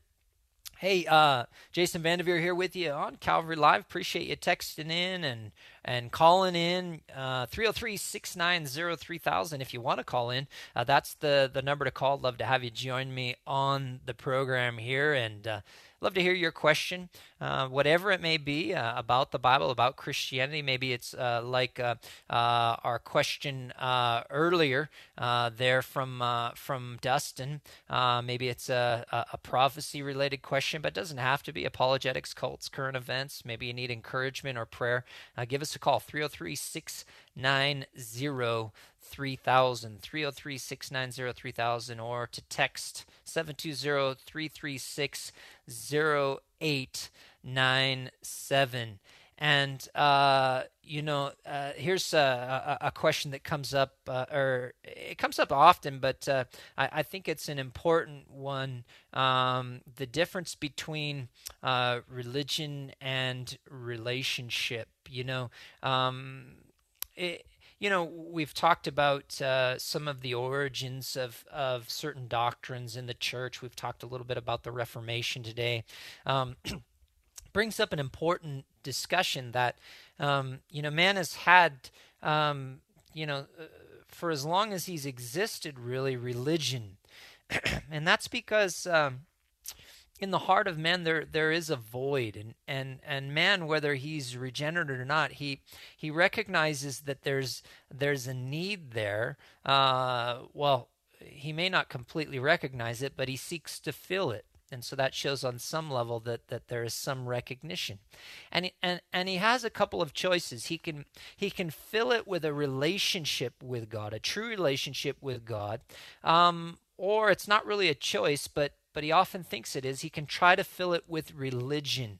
Hey, uh, Jason Vandeveer here with you on Calvary Live. Appreciate you texting in and and calling in. Uh, 303 690 3000 if you want to call in. Uh, that's the, the number to call. Love to have you join me on the program here. And uh, love to hear your question, uh, whatever it may be uh, about the Bible, about Christianity. Maybe it's uh, like uh, uh, our question earlier there from from Dustin. maybe it's a, a prophecy related question, but it doesn't have to be apologetics, cults, current events. Maybe you need encouragement or prayer. give us a call 303 690 3000 303 690 3000 or to text 720 336 0897 and uh, you know uh, here's a, a, question that comes up uh, or it comes up often but uh, I, I, think it's an important one. Um, the difference between uh, religion and relationship you know um, it, you know, we've talked about uh, some of the origins of, of certain doctrines in the church. We've talked a little bit about the Reformation today. Um, brings up an important discussion that, um, you know, man has had, um, you know, uh, for as long as he's existed, really, religion. and that's because um, in the heart of man there there is a void and and and man whether he's regenerate or not he he recognizes that there's there's a need there. Uh, well he may not completely recognize it, but he seeks to fill it. And so that shows on some level that that there is some recognition. And and and he has a couple of choices. He can he can fill it with a relationship with god a true relationship with god. Um, or it's not really a choice but but he often thinks it is. He can try to fill it with religion.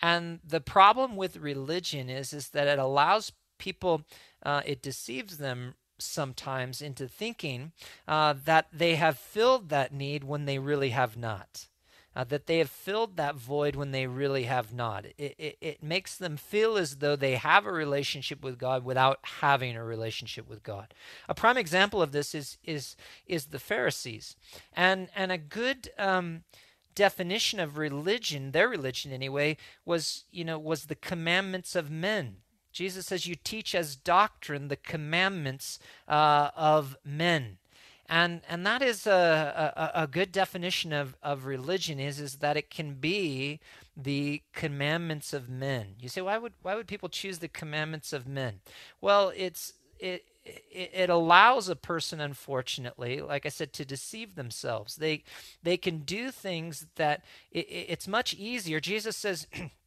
And the problem with religion is is that it allows people uh, it deceives them sometimes into thinking uh, that they have filled that need when they really have not uh, that they have filled that void when they really have not. It, it, it, makes them feel as though they have a relationship with God without having a relationship with God. A prime example of this is is is the Pharisees, and and a good. Um, definition of religion their religion anyway was you know was the commandments of men jesus says you teach as doctrine the commandments uh, of men and and that is a, a, a, good definition of, of religion is is that it can be the commandments of men. You say why would why would people choose the commandments of men? Well it's it it, allows a person unfortunately like i said to deceive themselves. They they can do things that it, it's much easier. Jesus says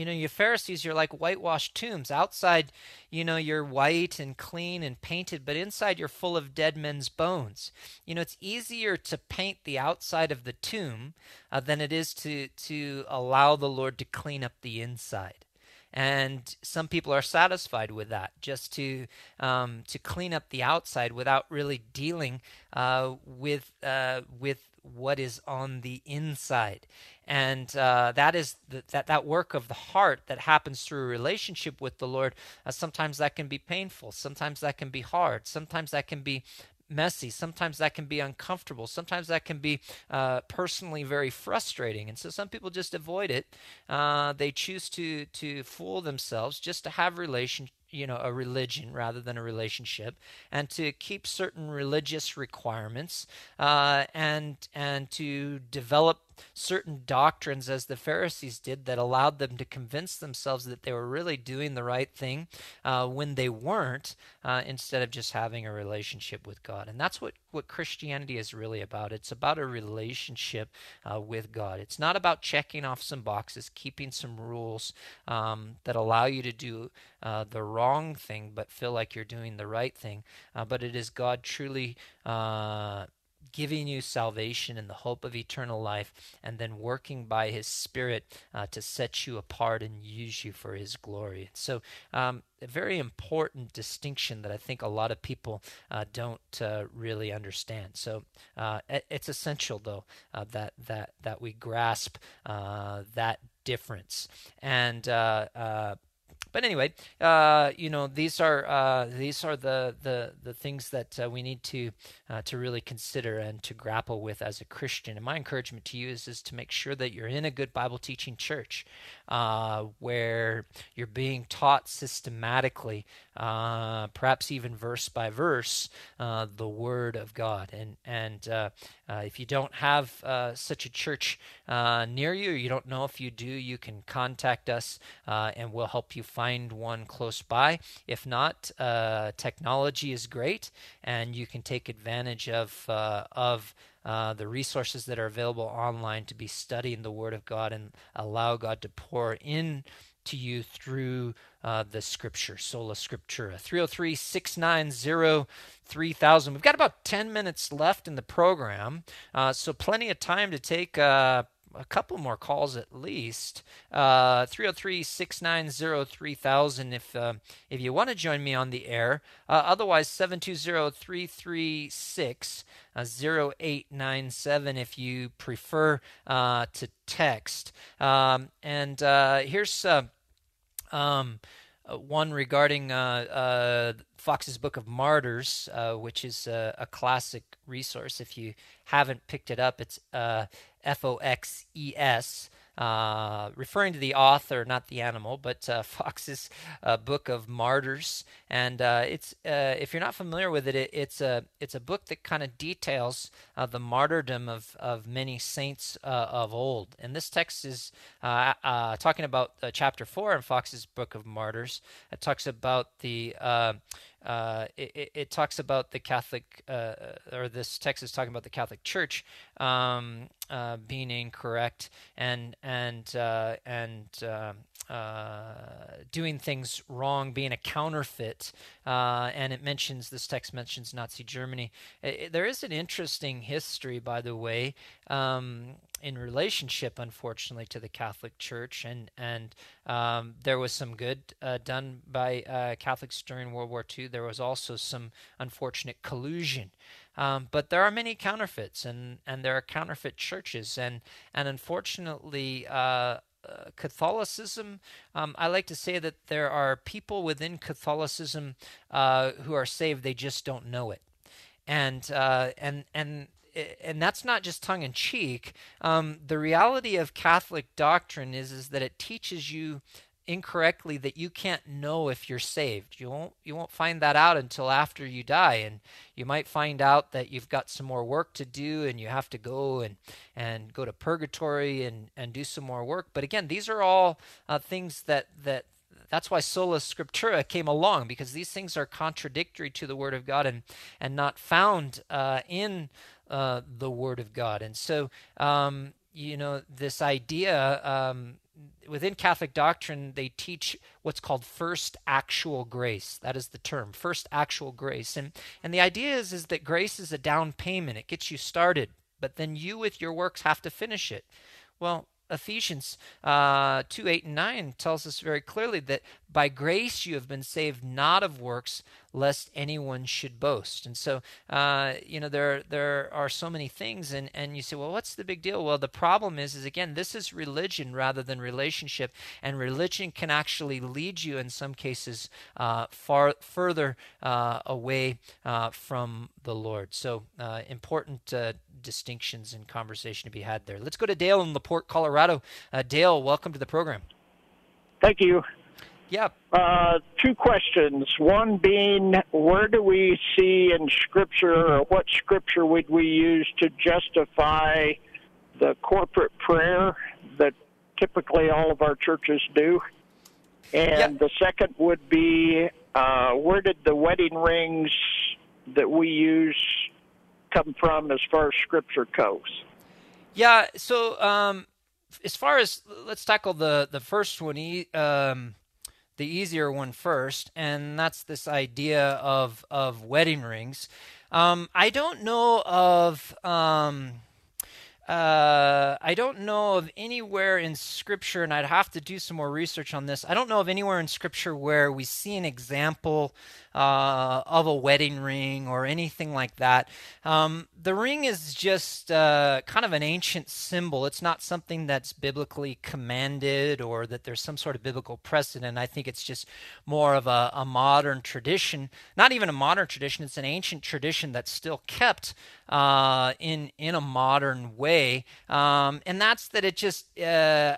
You know, you Pharisees, you're like whitewashed tombs. Outside, you know, you're white and clean and painted, but inside you're full of dead men's bones. You know, it's easier to paint the outside of the tomb uh, than it is to to allow the Lord to clean up the inside. And some people are satisfied with that, just to um, to clean up the outside without really dealing uh, with uh, with what is on the inside and uh, that is the, that that work of the heart that happens through a relationship with the Lord. Uh, sometimes that can be painful. Sometimes that can be hard. Sometimes that can be messy. Sometimes that can be uncomfortable. Sometimes that can be uh, personally very frustrating. And so some people just avoid it. Uh, they choose to to fool themselves just to have relation you know a religion rather than a relationship and to keep certain religious requirements uh, and and to develop certain doctrines as the Pharisees did that allowed them to convince themselves that they were really doing the right thing uh, when they weren't, uh, instead of just having a relationship with God. And that's what, what Christianity is really about. It's about a relationship uh, with God. It's not about checking off some boxes, keeping some rules um, that allow you to do uh, the wrong thing but feel like you're doing the right thing. Uh, but it is God truly uh, giving you salvation and the hope of eternal life, and then working by His Spirit uh, to set you apart and use you for His glory. So, um, a very important distinction that I think a lot of people uh, don't uh, really understand. So, uh, it's essential, though, uh, that that that we grasp uh, that difference and but anyway, uh, you know these are uh, these are the the the things that uh, we need to uh, to really consider and to grapple with as a Christian. And my encouragement to you is is to make sure that you're in a good Bible teaching church uh, where you're being taught systematically, uh, perhaps even verse by verse, the Word of God. And and if you don't have such a church near you, you don't know if you do, you can contact us and we'll help you find one close by. If not, uh, technology is great, and you can take advantage of uh, of uh, the resources that are available online to be studying the Word of God and allow God to pour in to you through uh, the scripture, Sola Scriptura. 303 690 3000. We've got about 10 minutes left in the program, uh, so plenty of time to take uh, a couple more calls at least. Uh, 303 690 3000 if, uh, if you want to join me on the air. Uh, otherwise, 720 336 0897 if you prefer uh, to text. Um, and uh, here's uh, um, one regarding Foxe's Book of Martyrs, which is a classic resource. If you haven't picked it up, it's F O X E S, uh, referring to the author, not the animal, but uh, Foxe's uh, Book of Martyrs. And uh, it's uh, if you're not familiar with it, it, it's a it's a book that kind of details the martyrdom of of many saints of old. And this text is talking about chapter four in Foxe's Book of Martyrs. It talks about the uh, it, it, talks about the Catholic, uh, or this text is talking about the Catholic Church um, uh, being incorrect and and uh, and um, uh, doing things wrong, being a counterfeit. Uh, and it mentions this text mentions Nazi Germany. It, there is an interesting history, by the way, um, in relationship, unfortunately, to the Catholic Church, and and um, there was some good uh, done by uh, Catholics during World War II. There was also some unfortunate collusion. Um, but there are many counterfeits, and, and there are counterfeit churches, and and unfortunately, uh, uh, Catholicism, um, I like to say that there are people within Catholicism uh, who are saved; they just don't know it, and uh, and and that's not just tongue in cheek. Um, the reality of Catholic doctrine is is that it teaches you incorrectly that you can't know if you're saved. You won't you won't find that out until after you die and you might find out that you've got some more work to do and you have to go and and go to purgatory and and do some more work. But again, these are all uh, things that that that's why sola scriptura came along because these things are contradictory to the word of God and and not found uh, in uh, the word of God. And so um, you know this idea um, within Catholic doctrine, they teach what's called first actual grace. That is the term, first actual grace. And and the idea is is that grace is a down payment. It gets you started, but then you with your works have to finish it. Well, Ephesians uh, 2 8 and 9 tells us very clearly that by grace you have been saved not of works, lest anyone should boast. And so, uh, you know, there there are so many things, and and you say, well, what's the big deal? Well, the problem is, is again, this is religion rather than relationship, and religion can actually lead you in some cases uh, far further uh, away uh, from the Lord. So uh, important uh, distinctions in conversation to be had there. Let's go to Dale in Laporte, Colorado. Dale, welcome to the program. Thank you. Yep. Uh, two questions. One being, where do we see in Scripture, or what Scripture would we use to justify the corporate prayer that typically all of our churches do? And the second would be, uh, where did the wedding rings that we use come from as far as Scripture goes? Yeah. So, um, as far as let's tackle the the first one. Um, the easier one first, and that's this idea of of wedding rings. Um, I don't know of. Um, uh, I don't know of anywhere in Scripture, and I'd have to do some more research on this. I don't know of anywhere in Scripture where we see an example uh, of a wedding ring or anything like that. Um, the ring is just uh, kind of an ancient symbol. It's not something that's biblically commanded or that there's some sort of biblical precedent. I think it's just more of a, a modern tradition. Not even a modern tradition, it's an ancient tradition that's still kept uh, in, in a modern way. Um, and that's that it just uh,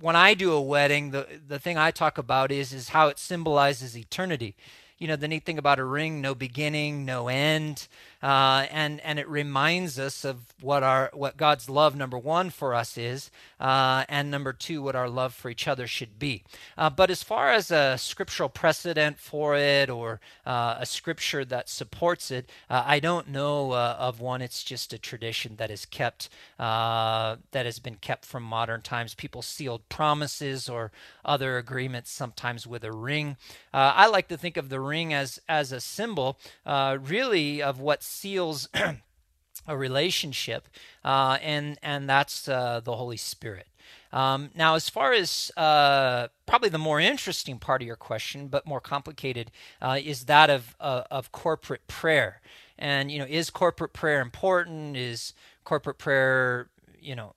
when I do a wedding, the the thing I talk about is is how it symbolizes eternity you know the neat thing about a ring no beginning no end uh, and and it reminds us of what our what God's love number one for us is, uh, and number two what our love for each other should be. Uh, but as far as a scriptural precedent for it or uh, a scripture that supports it, uh, I don't know uh, of one. It's just a tradition that is kept that has been kept from modern times. People sealed promises or other agreements sometimes with a ring. I like to think of the ring as as a symbol, really, of what seals a relationship, uh, and and that's uh, the Holy Spirit. Um, now, as far as uh, probably the more interesting part of your question, but more complicated, uh, is that of uh, of corporate prayer. And you know, is corporate prayer important? Is corporate prayer, you know,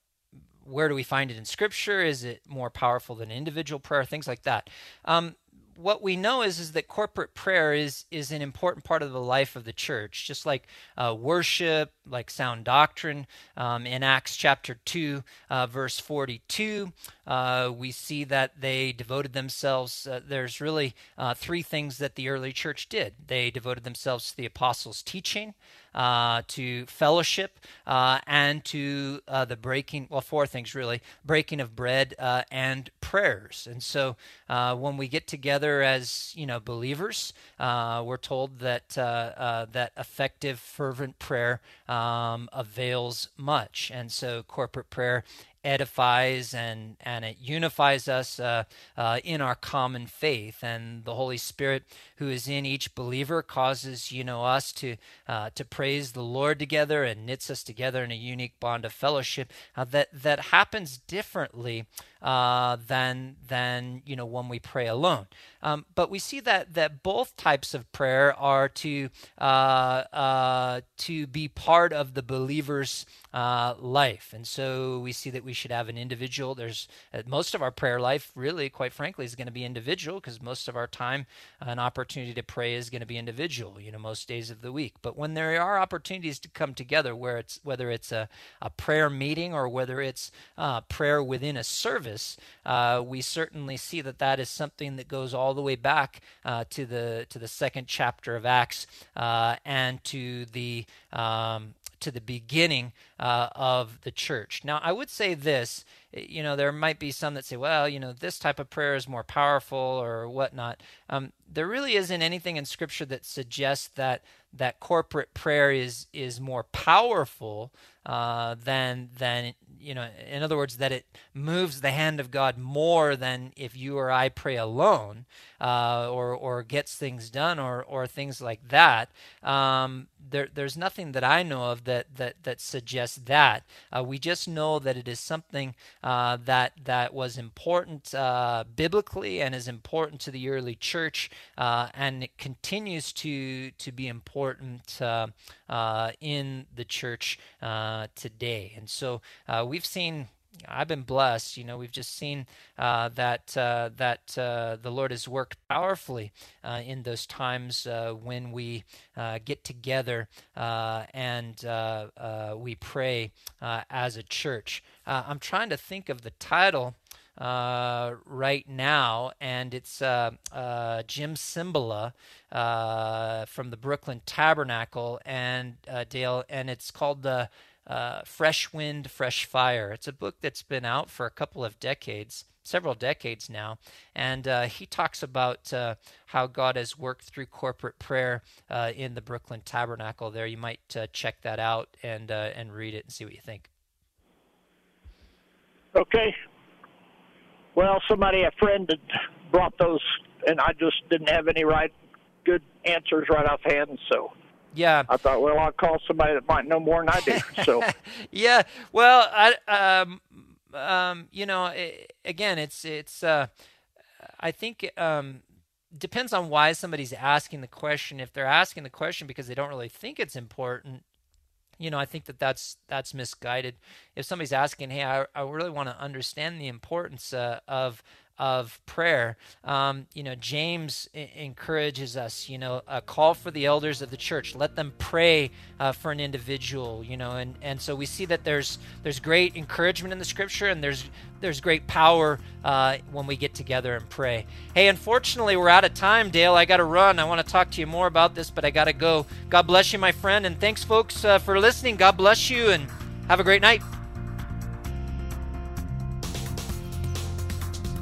where do we find it in Scripture? Is it more powerful than individual prayer? Things like that. Um, what we know is is that corporate prayer is is an important part of the life of the church, just like uh, worship, like sound doctrine. Um, in Acts chapter two, uh, verse forty-two, uh, we see that they devoted themselves. Uh, there's really uh, three things that the early church did. They devoted themselves to the apostles' teaching. Uh, to fellowship, uh, and to uh, the breaking, well, four things really breaking of bread uh, and prayers. And so uh, when we get together as, you know, believers, we're told that, that effective, fervent prayer um, avails much. And so corporate prayer edifies and, and it unifies us uh, uh, in our common faith. And the Holy Spirit who is in each believer causes, you know, us to, uh, to praise the Lord together and knits us together in a unique bond of fellowship uh, that, that happens differently uh, than, than, you know, when we pray alone. Um, but we see that, that both types of prayer are to, uh, to be part of the believer's life. And so we see that we should have an individual. There's uh, most of our prayer life, really, quite frankly, is going to be individual because most of our time, uh, an opportunity to pray is going to be individual. You know, most days of the week. But when there are opportunities to come together, where it's whether it's a, a prayer meeting or whether it's uh, prayer within a service, uh, we certainly see that that is something that goes all the way back uh, to the to the second chapter of Acts uh, and to the um, to the beginning uh, of the church. Now, I would say this you know, there might be some that say, well, you know, this type of prayer is more powerful or whatnot. Um, there really isn't anything in Scripture that suggests that that corporate prayer is is more powerful uh, than than you know. In other words, that it moves the hand of God more than if you or I pray alone, uh, or or gets things done, or or things like that. Um, there, there's nothing that I know of that that that suggests that. Uh, we just know that it is something uh, that that was important uh, biblically and is important to the early church, uh, and it continues to to be important uh, uh, in the church today. And so we've seen I've been blessed. You know, we've just seen uh, that uh, that uh, the Lord has worked powerfully uh, in those times uh, when we uh, get together and we pray as a church. I'm trying to think of the title. right now, and it's Jim Cymbala from the Brooklyn Tabernacle, and Dale, and it's called the uh, Fresh Wind, Fresh Fire. It's a book that's been out for a couple of decades, several decades now. And uh, he talks about uh, how God has worked through corporate prayer uh, in the Brooklyn Tabernacle there. You might uh, check that out and, uh, and read it and see what you think. Okay. Well, somebody, a friend, brought those, and I just didn't have any right good answers right offhand, so yeah. I thought, well, I'll call somebody that might know more than I do. So. yeah. Well, I um um you know it, again it's it's uh I think um depends on why somebody's asking the question. If they're asking the question because they don't really think it's important, you know, I think that that's that's misguided. If somebody's asking, "Hey, I, I really want to understand the importance uh, of of prayer. Um, you know, James I- encourages us, you know, a call for the elders of the church. Let them pray uh, for an individual, you know, and, and so we see that there's there's great encouragement in the scripture and there's there's great power uh, when we get together and pray. Hey, unfortunately, we're out of time, Dale. I got to run. I want to talk to you more about this, but I got to go. God bless you, my friend, and thanks, folks, uh, for listening. God bless you, and have a great night.